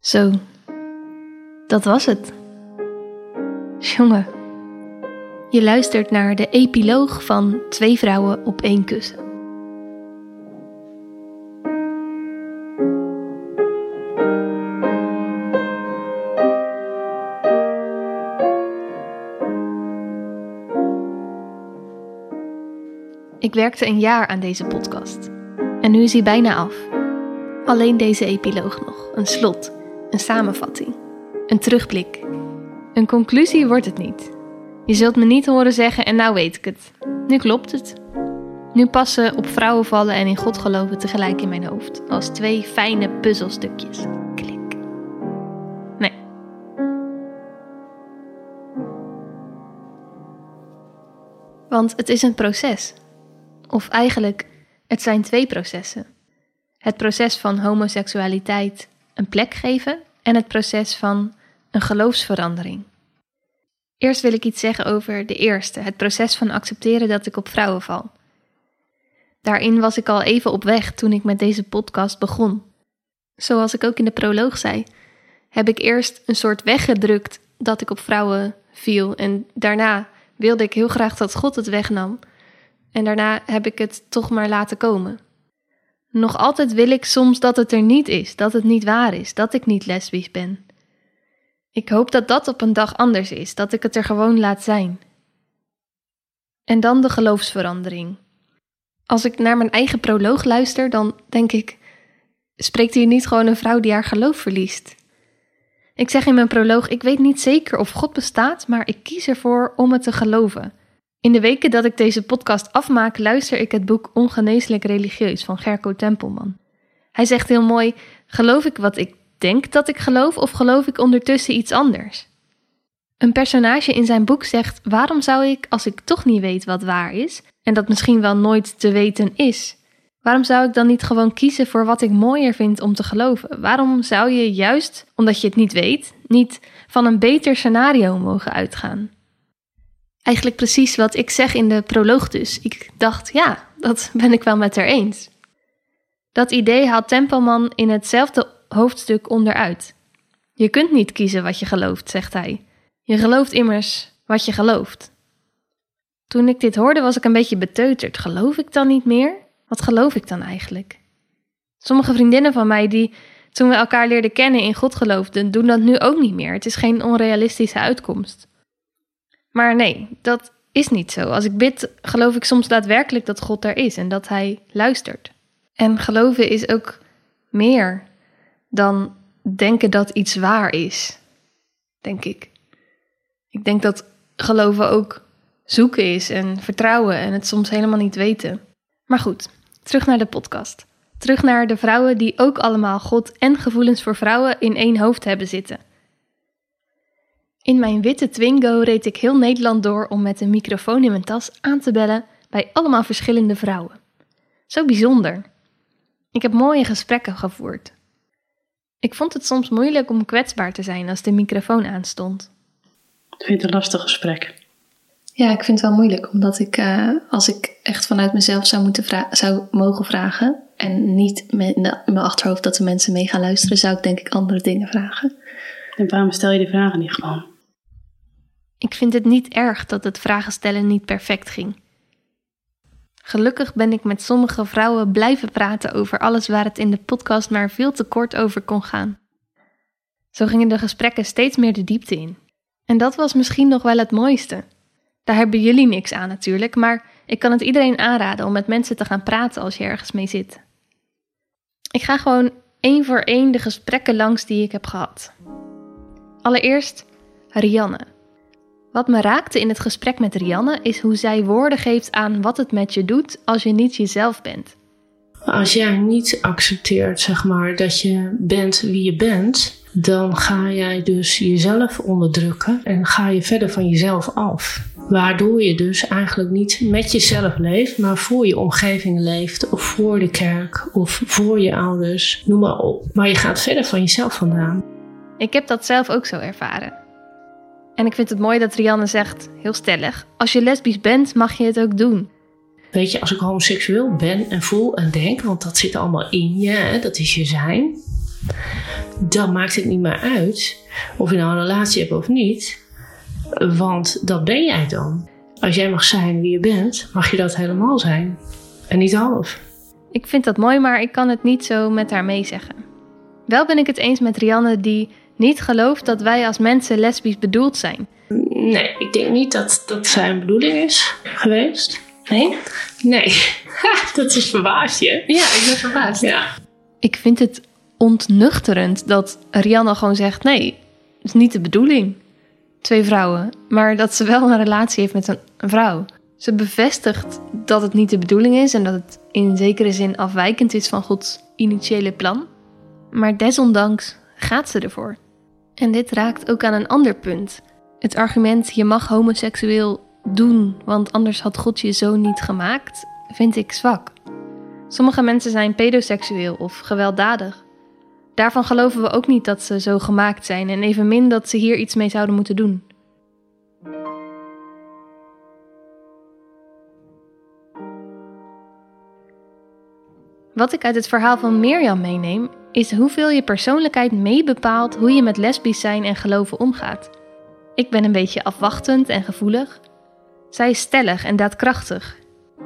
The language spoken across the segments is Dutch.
Zo, dat was het. Jongen, je luistert naar de epiloog van Twee vrouwen op één kussen. Ik werkte een jaar aan deze podcast en nu is hij bijna af. Alleen deze epiloog nog, een slot, een samenvatting, een terugblik. Een conclusie wordt het niet. Je zult me niet horen zeggen en nou weet ik het. Nu klopt het. Nu passen op vrouwen vallen en in God geloven tegelijk in mijn hoofd, als twee fijne puzzelstukjes. Klik. Nee. Want het is een proces. Of eigenlijk, het zijn twee processen. Het proces van homoseksualiteit een plek geven en het proces van een geloofsverandering. Eerst wil ik iets zeggen over de eerste, het proces van accepteren dat ik op vrouwen val. Daarin was ik al even op weg toen ik met deze podcast begon. Zoals ik ook in de proloog zei, heb ik eerst een soort weggedrukt dat ik op vrouwen viel en daarna wilde ik heel graag dat God het wegnam. En daarna heb ik het toch maar laten komen. Nog altijd wil ik soms dat het er niet is, dat het niet waar is, dat ik niet lesbisch ben. Ik hoop dat dat op een dag anders is, dat ik het er gewoon laat zijn. En dan de geloofsverandering. Als ik naar mijn eigen proloog luister, dan denk ik: spreekt hier niet gewoon een vrouw die haar geloof verliest? Ik zeg in mijn proloog: ik weet niet zeker of God bestaat, maar ik kies ervoor om het te geloven. In de weken dat ik deze podcast afmaak, luister ik het boek Ongeneeslijk Religieus van Gerco Tempelman. Hij zegt heel mooi: Geloof ik wat ik denk dat ik geloof, of geloof ik ondertussen iets anders? Een personage in zijn boek zegt: Waarom zou ik, als ik toch niet weet wat waar is, en dat misschien wel nooit te weten is, waarom zou ik dan niet gewoon kiezen voor wat ik mooier vind om te geloven? Waarom zou je juist, omdat je het niet weet, niet van een beter scenario mogen uitgaan? Eigenlijk precies wat ik zeg in de proloog dus. Ik dacht, ja, dat ben ik wel met haar eens. Dat idee haalt Tempelman in hetzelfde hoofdstuk onderuit. Je kunt niet kiezen wat je gelooft, zegt hij. Je gelooft immers wat je gelooft. Toen ik dit hoorde was ik een beetje beteuterd. Geloof ik dan niet meer? Wat geloof ik dan eigenlijk? Sommige vriendinnen van mij die toen we elkaar leerden kennen in God geloofden, doen dat nu ook niet meer. Het is geen onrealistische uitkomst. Maar nee, dat is niet zo. Als ik bid, geloof ik soms daadwerkelijk dat God er is en dat Hij luistert. En geloven is ook meer dan denken dat iets waar is, denk ik. Ik denk dat geloven ook zoeken is en vertrouwen en het soms helemaal niet weten. Maar goed, terug naar de podcast. Terug naar de vrouwen die ook allemaal God en gevoelens voor vrouwen in één hoofd hebben zitten. In mijn witte Twingo reed ik heel Nederland door om met een microfoon in mijn tas aan te bellen bij allemaal verschillende vrouwen. Zo bijzonder. Ik heb mooie gesprekken gevoerd. Ik vond het soms moeilijk om kwetsbaar te zijn als de microfoon aanstond. Ik vind het een lastig gesprek. Ja, ik vind het wel moeilijk, omdat ik, uh, als ik echt vanuit mezelf zou, moeten zou mogen vragen en niet met in mijn achterhoofd dat de mensen mee gaan luisteren, zou ik denk ik andere dingen vragen. En waarom stel je die vragen niet gewoon? Ik vind het niet erg dat het vragen stellen niet perfect ging. Gelukkig ben ik met sommige vrouwen blijven praten over alles waar het in de podcast maar veel te kort over kon gaan. Zo gingen de gesprekken steeds meer de diepte in. En dat was misschien nog wel het mooiste. Daar hebben jullie niks aan natuurlijk, maar ik kan het iedereen aanraden om met mensen te gaan praten als je ergens mee zit. Ik ga gewoon één voor één de gesprekken langs die ik heb gehad. Allereerst Rianne. Wat me raakte in het gesprek met Rianne is hoe zij woorden geeft aan wat het met je doet als je niet jezelf bent. Als jij niet accepteert, zeg maar, dat je bent wie je bent, dan ga jij dus jezelf onderdrukken en ga je verder van jezelf af. Waardoor je dus eigenlijk niet met jezelf leeft, maar voor je omgeving leeft, of voor de kerk, of voor je ouders, noem maar op. Maar je gaat verder van jezelf vandaan. Ik heb dat zelf ook zo ervaren. En ik vind het mooi dat Rianne zegt, heel stellig: als je lesbisch bent, mag je het ook doen. Weet je, als ik homoseksueel ben en voel en denk, want dat zit allemaal in je, hè, dat is je zijn, dan maakt het niet meer uit of je nou een relatie hebt of niet. Want dat ben jij dan. Als jij mag zijn wie je bent, mag je dat helemaal zijn. En niet half. Ik vind dat mooi, maar ik kan het niet zo met haar meezeggen. Wel ben ik het eens met Rianne die niet gelooft dat wij als mensen lesbisch bedoeld zijn. Nee, ik denk niet dat dat zijn bedoeling is geweest. Nee? Nee, dat is verbaasd je. Ja, ik ben verbaasd. Ja. Ik vind het ontnuchterend dat Rianne gewoon zegt: nee, dat is niet de bedoeling. Twee vrouwen, maar dat ze wel een relatie heeft met een, een vrouw. Ze bevestigt dat het niet de bedoeling is en dat het in zekere zin afwijkend is van Gods initiële plan. Maar desondanks gaat ze ervoor. En dit raakt ook aan een ander punt. Het argument je mag homoseksueel doen, want anders had God je zo niet gemaakt, vind ik zwak. Sommige mensen zijn pedoseksueel of gewelddadig. Daarvan geloven we ook niet dat ze zo gemaakt zijn en evenmin dat ze hier iets mee zouden moeten doen. Wat ik uit het verhaal van Mirjam meeneem, is hoeveel je persoonlijkheid mee bepaalt hoe je met lesbisch zijn en geloven omgaat. Ik ben een beetje afwachtend en gevoelig. Zij is stellig en daadkrachtig.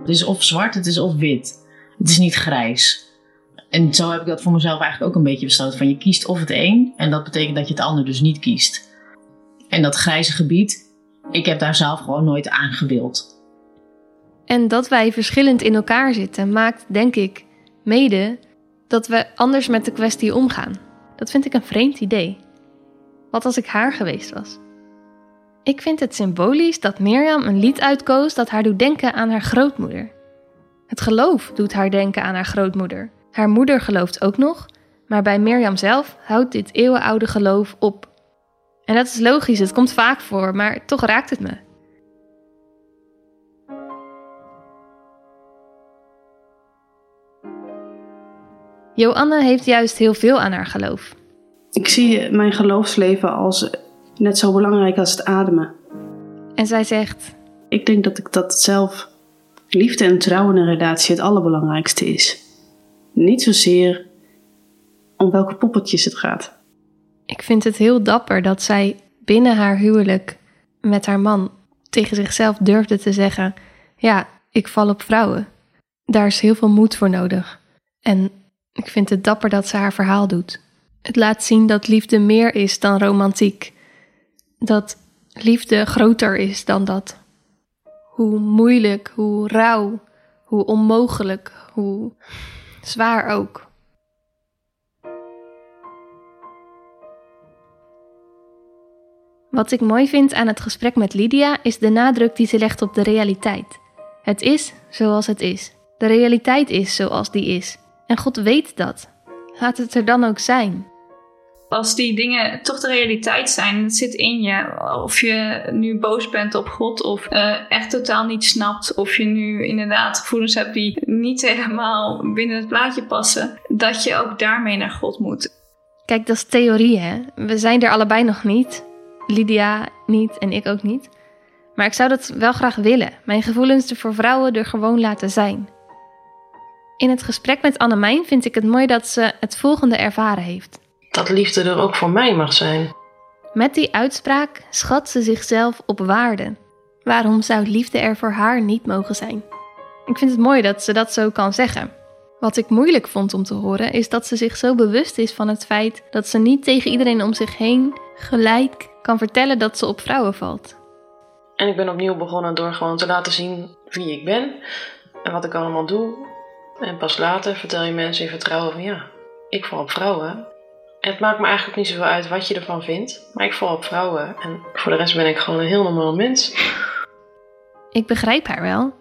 Het is of zwart, het is of wit. Het is niet grijs. En zo heb ik dat voor mezelf eigenlijk ook een beetje besloten. Van je kiest of het een en dat betekent dat je het ander dus niet kiest. En dat grijze gebied, ik heb daar zelf gewoon nooit aan gewild. En dat wij verschillend in elkaar zitten, maakt, denk ik, mede dat we anders met de kwestie omgaan. Dat vind ik een vreemd idee. Wat als ik haar geweest was? Ik vind het symbolisch dat Mirjam een lied uitkoos dat haar doet denken aan haar grootmoeder. Het geloof doet haar denken aan haar grootmoeder. Haar moeder gelooft ook nog, maar bij Mirjam zelf houdt dit eeuwenoude geloof op. En dat is logisch, het komt vaak voor, maar toch raakt het me. Joanne heeft juist heel veel aan haar geloof. Ik zie mijn geloofsleven als net zo belangrijk als het ademen. En zij zegt: Ik denk dat ik dat zelf, liefde en trouw in een relatie, het allerbelangrijkste is. Niet zozeer om welke poppetjes het gaat. Ik vind het heel dapper dat zij binnen haar huwelijk met haar man tegen zichzelf durfde te zeggen: Ja, ik val op vrouwen. Daar is heel veel moed voor nodig. En ik vind het dapper dat ze haar verhaal doet. Het laat zien dat liefde meer is dan romantiek. Dat liefde groter is dan dat. Hoe moeilijk, hoe rauw, hoe onmogelijk, hoe zwaar ook. Wat ik mooi vind aan het gesprek met Lydia is de nadruk die ze legt op de realiteit. Het is zoals het is. De realiteit is zoals die is. En God weet dat. Laat het er dan ook zijn. Als die dingen toch de realiteit zijn, het zit in je. Of je nu boos bent op God of uh, echt totaal niet snapt. Of je nu inderdaad gevoelens hebt die niet helemaal binnen het plaatje passen. Dat je ook daarmee naar God moet. Kijk, dat is theorie, hè? We zijn er allebei nog niet. Lydia niet en ik ook niet. Maar ik zou dat wel graag willen. Mijn gevoelens er voor vrouwen er gewoon laten zijn. In het gesprek met Annemijn vind ik het mooi dat ze het volgende ervaren heeft. Dat liefde er ook voor mij mag zijn. Met die uitspraak schat ze zichzelf op waarde. Waarom zou liefde er voor haar niet mogen zijn? Ik vind het mooi dat ze dat zo kan zeggen. Wat ik moeilijk vond om te horen is dat ze zich zo bewust is van het feit dat ze niet tegen iedereen om zich heen gelijk kan vertellen dat ze op vrouwen valt. En ik ben opnieuw begonnen door gewoon te laten zien wie ik ben en wat ik allemaal doe. En pas later vertel je mensen in vertrouwen van ja, ik val op vrouwen. En het maakt me eigenlijk niet zoveel uit wat je ervan vindt, maar ik val op vrouwen en voor de rest ben ik gewoon een heel normaal mens. Ik begrijp haar wel.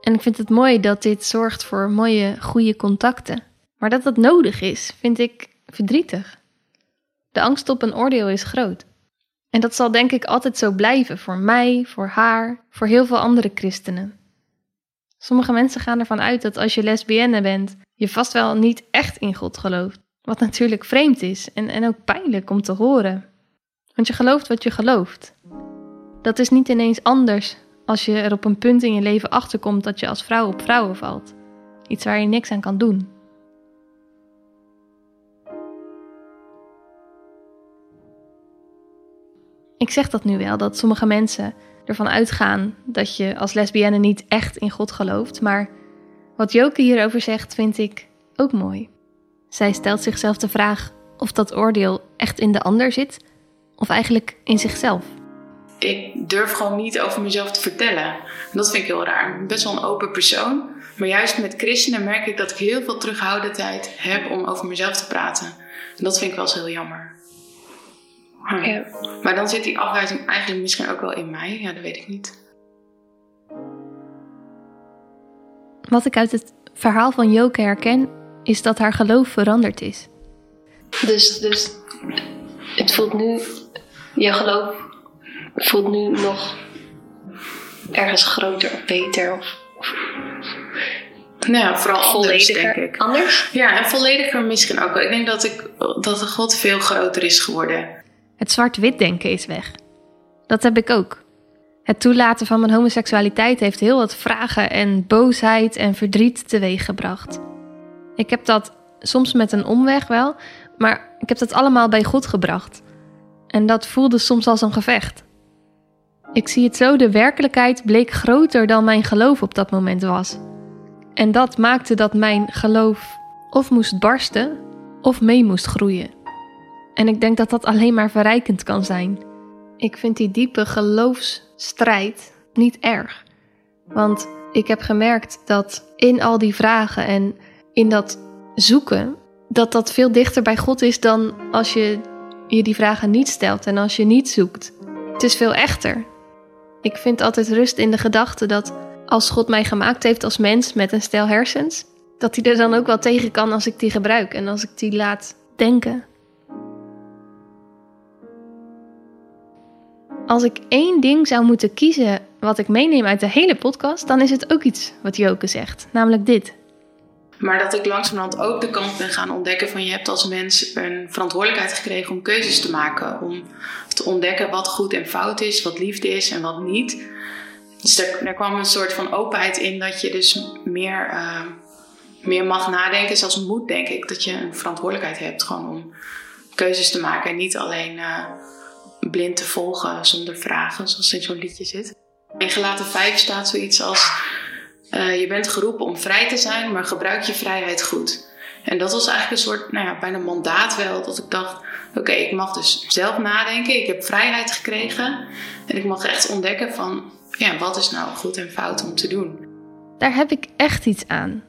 En ik vind het mooi dat dit zorgt voor mooie, goede contacten. Maar dat dat nodig is, vind ik verdrietig. De angst op een oordeel is groot. En dat zal denk ik altijd zo blijven voor mij, voor haar, voor heel veel andere christenen. Sommige mensen gaan ervan uit dat als je lesbienne bent, je vast wel niet echt in God gelooft. Wat natuurlijk vreemd is en, en ook pijnlijk om te horen. Want je gelooft wat je gelooft. Dat is niet ineens anders als je er op een punt in je leven achterkomt dat je als vrouw op vrouwen valt. Iets waar je niks aan kan doen. Ik zeg dat nu wel, dat sommige mensen ervan uitgaan dat je als lesbienne niet echt in God gelooft, maar wat Joke hierover zegt, vind ik ook mooi. Zij stelt zichzelf de vraag of dat oordeel echt in de ander zit, of eigenlijk in zichzelf. Ik durf gewoon niet over mezelf te vertellen. En dat vind ik heel raar. Best wel een open persoon. Maar juist met christenen merk ik dat ik heel veel terughoudendheid heb om over mezelf te praten. En dat vind ik wel eens heel jammer. Ja. Maar dan zit die afwijzing eigenlijk misschien ook wel in mij. Ja, dat weet ik niet. Wat ik uit het verhaal van Joke herken, is dat haar geloof veranderd is. Dus, dus het voelt nu, je geloof voelt nu nog ergens groter of beter of Nou ja, vooral anders, denk vollediger. ik. Anders? Ja, en vollediger misschien ook wel. Ik denk dat, ik, dat de God veel groter is geworden. Het zwart-wit denken is weg. Dat heb ik ook. Het toelaten van mijn homoseksualiteit heeft heel wat vragen en boosheid en verdriet teweeggebracht. Ik heb dat soms met een omweg wel, maar ik heb dat allemaal bij God gebracht. En dat voelde soms als een gevecht. Ik zie het zo, de werkelijkheid bleek groter dan mijn geloof op dat moment was. En dat maakte dat mijn geloof of moest barsten of mee moest groeien. En ik denk dat dat alleen maar verrijkend kan zijn. Ik vind die diepe geloofsstrijd niet erg. Want ik heb gemerkt dat in al die vragen en in dat zoeken, dat dat veel dichter bij God is dan als je je die vragen niet stelt en als je niet zoekt. Het is veel echter. Ik vind altijd rust in de gedachte dat als God mij gemaakt heeft als mens met een stel hersens, dat hij er dan ook wel tegen kan als ik die gebruik en als ik die laat denken. Als ik één ding zou moeten kiezen wat ik meeneem uit de hele podcast, dan is het ook iets wat Joke zegt, namelijk dit. Maar dat ik langzamerhand ook de kant ben gaan ontdekken van je hebt als mens een verantwoordelijkheid gekregen om keuzes te maken. Om te ontdekken wat goed en fout is, wat liefde is en wat niet. Dus daar kwam een soort van openheid in dat je dus meer, eh, meer mag nadenken. Zelfs moet denk ik dat je een verantwoordelijkheid hebt gewoon om keuzes te maken. En niet alleen eh, blind te volgen zonder vragen, zoals in zo'n liedje zit. In gelaten 5 staat zoiets als... eh, je bent geroepen om vrij te zijn, maar gebruik je vrijheid goed. En dat was eigenlijk een soort, nou ja, bijna mandaat wel. Dat ik dacht, oké, ik mag dus zelf nadenken. Ik heb vrijheid gekregen. En ik mag echt ontdekken van, ja, wat is nou goed en fout om te doen. Daar heb ik echt iets aan.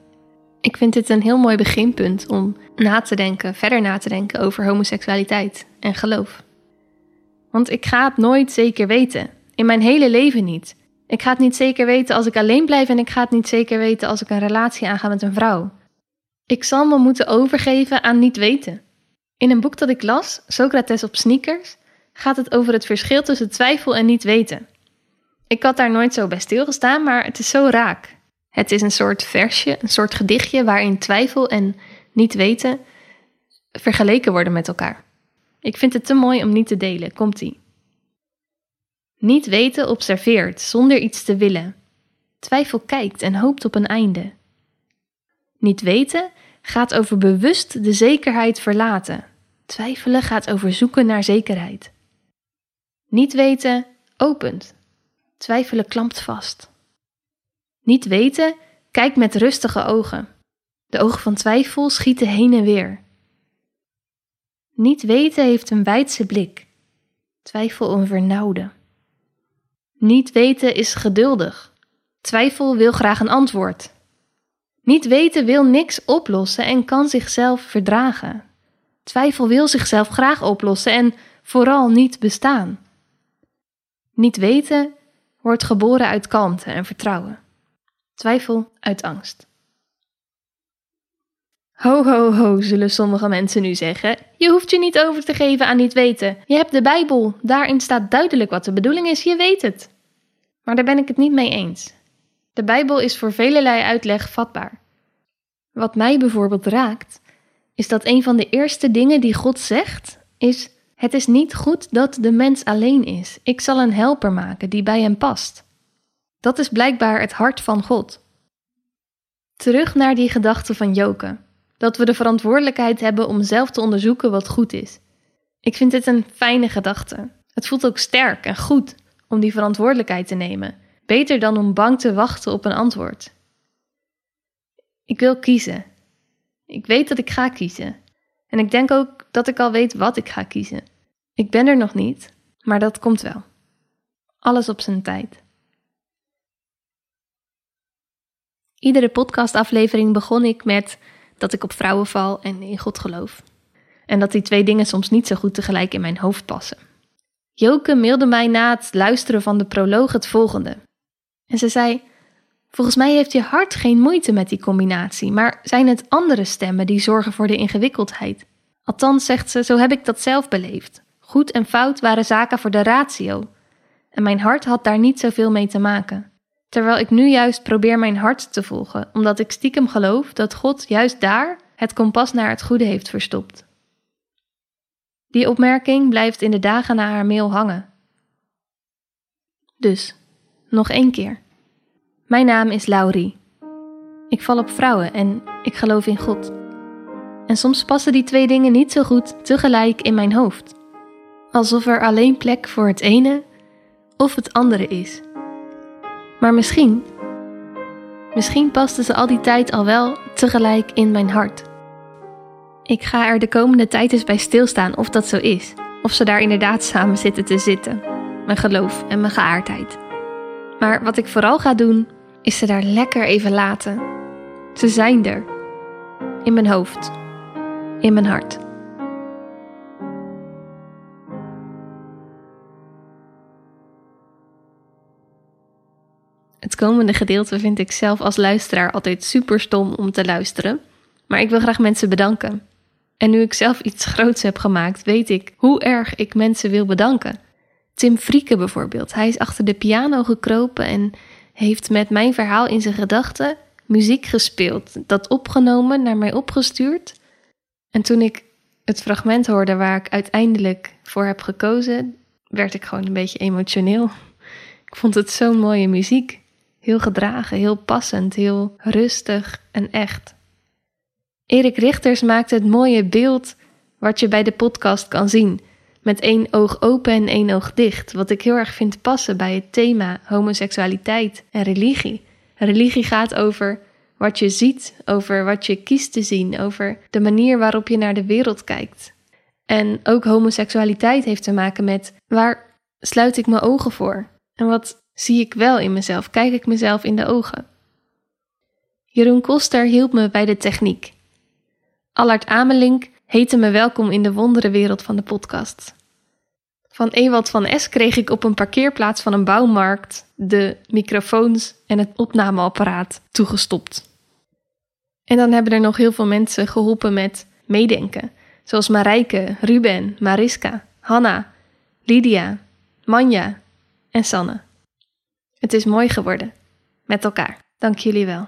Ik vind dit een heel mooi beginpunt om na te denken, verder na te denken over homoseksualiteit en geloof. Want ik ga het nooit zeker weten. In mijn hele leven niet. Ik ga het niet zeker weten als ik alleen blijf en ik ga het niet zeker weten als ik een relatie aanga met een vrouw. Ik zal me moeten overgeven aan niet weten. In een boek dat ik las, Socrates op sneakers, gaat het over het verschil tussen twijfel en niet weten. Ik had daar nooit zo bij stilgestaan, maar het is zo raak. Het is een soort versje, een soort gedichtje waarin twijfel en niet weten vergeleken worden met elkaar. Ik vind het te mooi om niet te delen. Komt-ie. Niet weten observeert zonder iets te willen. Twijfel kijkt en hoopt op een einde. Niet weten gaat over bewust de zekerheid verlaten. Twijfelen gaat over zoeken naar zekerheid. Niet weten opent. Twijfelen klampt vast. Niet weten kijkt met rustige ogen. De ogen van twijfel schieten heen en weer. Niet weten heeft een wijdse blik. Twijfel een vernauwde. Niet weten is geduldig. Twijfel wil graag een antwoord. Niet weten wil niks oplossen en kan zichzelf verdragen. Twijfel wil zichzelf graag oplossen en vooral niet bestaan. Niet weten wordt geboren uit kalmte en vertrouwen. Twijfel uit angst. Ho, ho, ho, zullen sommige mensen nu zeggen. Je hoeft je niet over te geven aan niet weten. Je hebt de Bijbel, daarin staat duidelijk wat de bedoeling is, je weet het. Maar daar ben ik het niet mee eens. De Bijbel is voor velelei uitleg vatbaar. Wat mij bijvoorbeeld raakt, is dat een van de eerste dingen die God zegt, is: Het is niet goed dat de mens alleen is. Ik zal een helper maken die bij hem past. Dat is blijkbaar het hart van God. Terug naar die gedachte van Joke, dat we de verantwoordelijkheid hebben om zelf te onderzoeken wat goed is. Ik vind dit een fijne gedachte. Het voelt ook sterk en goed om die verantwoordelijkheid te nemen, beter dan om bang te wachten op een antwoord. Ik wil kiezen. Ik weet dat ik ga kiezen. En ik denk ook dat ik al weet wat ik ga kiezen. Ik ben er nog niet, maar dat komt wel. Alles op zijn tijd. Iedere podcastaflevering begon ik met dat ik op vrouwen val en in God geloof. En dat die twee dingen soms niet zo goed tegelijk in mijn hoofd passen. Joke mailde mij na het luisteren van de proloog het volgende. En ze zei: Volgens mij heeft je hart geen moeite met die combinatie, maar zijn het andere stemmen die zorgen voor de ingewikkeldheid? Althans, zegt ze, zo heb ik dat zelf beleefd. Goed en fout waren zaken voor de ratio. En mijn hart had daar niet zoveel mee te maken. Terwijl ik nu juist probeer mijn hart te volgen, omdat ik stiekem geloof dat God juist daar het kompas naar het goede heeft verstopt. Die opmerking blijft in de dagen na haar mail hangen. Dus, nog één keer. Mijn naam is Laurie. Ik val op vrouwen en ik geloof in God. En soms passen die twee dingen niet zo goed tegelijk in mijn hoofd. Alsof er alleen plek voor het ene of het andere is. Maar misschien, misschien pasten ze al die tijd al wel tegelijk in mijn hart. Ik ga er de komende tijd eens bij stilstaan of dat zo is. Of ze daar inderdaad samen zitten te zitten. Mijn geloof en mijn geaardheid. Maar wat ik vooral ga doen, is ze daar lekker even laten. Ze zijn er. In mijn hoofd. In mijn hart. Het komende gedeelte vind ik zelf als luisteraar altijd super stom om te luisteren. Maar ik wil graag mensen bedanken. En nu ik zelf iets groots heb gemaakt, weet ik hoe erg ik mensen wil bedanken. Tim Frieke bijvoorbeeld. Hij is achter de piano gekropen en heeft met mijn verhaal in zijn gedachten muziek gespeeld. Dat opgenomen, naar mij opgestuurd. En toen ik het fragment hoorde waar ik uiteindelijk voor heb gekozen, werd ik gewoon een beetje emotioneel. Ik vond het zo'n mooie muziek. Heel gedragen, heel passend, heel rustig en echt. Erik Richters maakte het mooie beeld wat je bij de podcast kan zien. Met één oog open en één oog dicht. Wat ik heel erg vind passen bij het thema homoseksualiteit en religie. Religie gaat over wat je ziet, over wat je kiest te zien, over de manier waarop je naar de wereld kijkt. En ook homoseksualiteit heeft te maken met waar sluit ik mijn ogen voor? En wat zie ik wel in mezelf? Kijk ik mezelf in de ogen? Jeroen Koster hielp me bij de techniek. Allard Amelink heette me welkom in de wonderenwereld van de podcast. Van Ewald van S kreeg ik op een parkeerplaats van een bouwmarkt de microfoons en het opnameapparaat toegestopt. En dan hebben er nog heel veel mensen geholpen met meedenken, zoals Marijke, Ruben, Mariska, Hanna, Lydia, Manja en Sanne. Het is mooi geworden. Met elkaar. Dank jullie wel.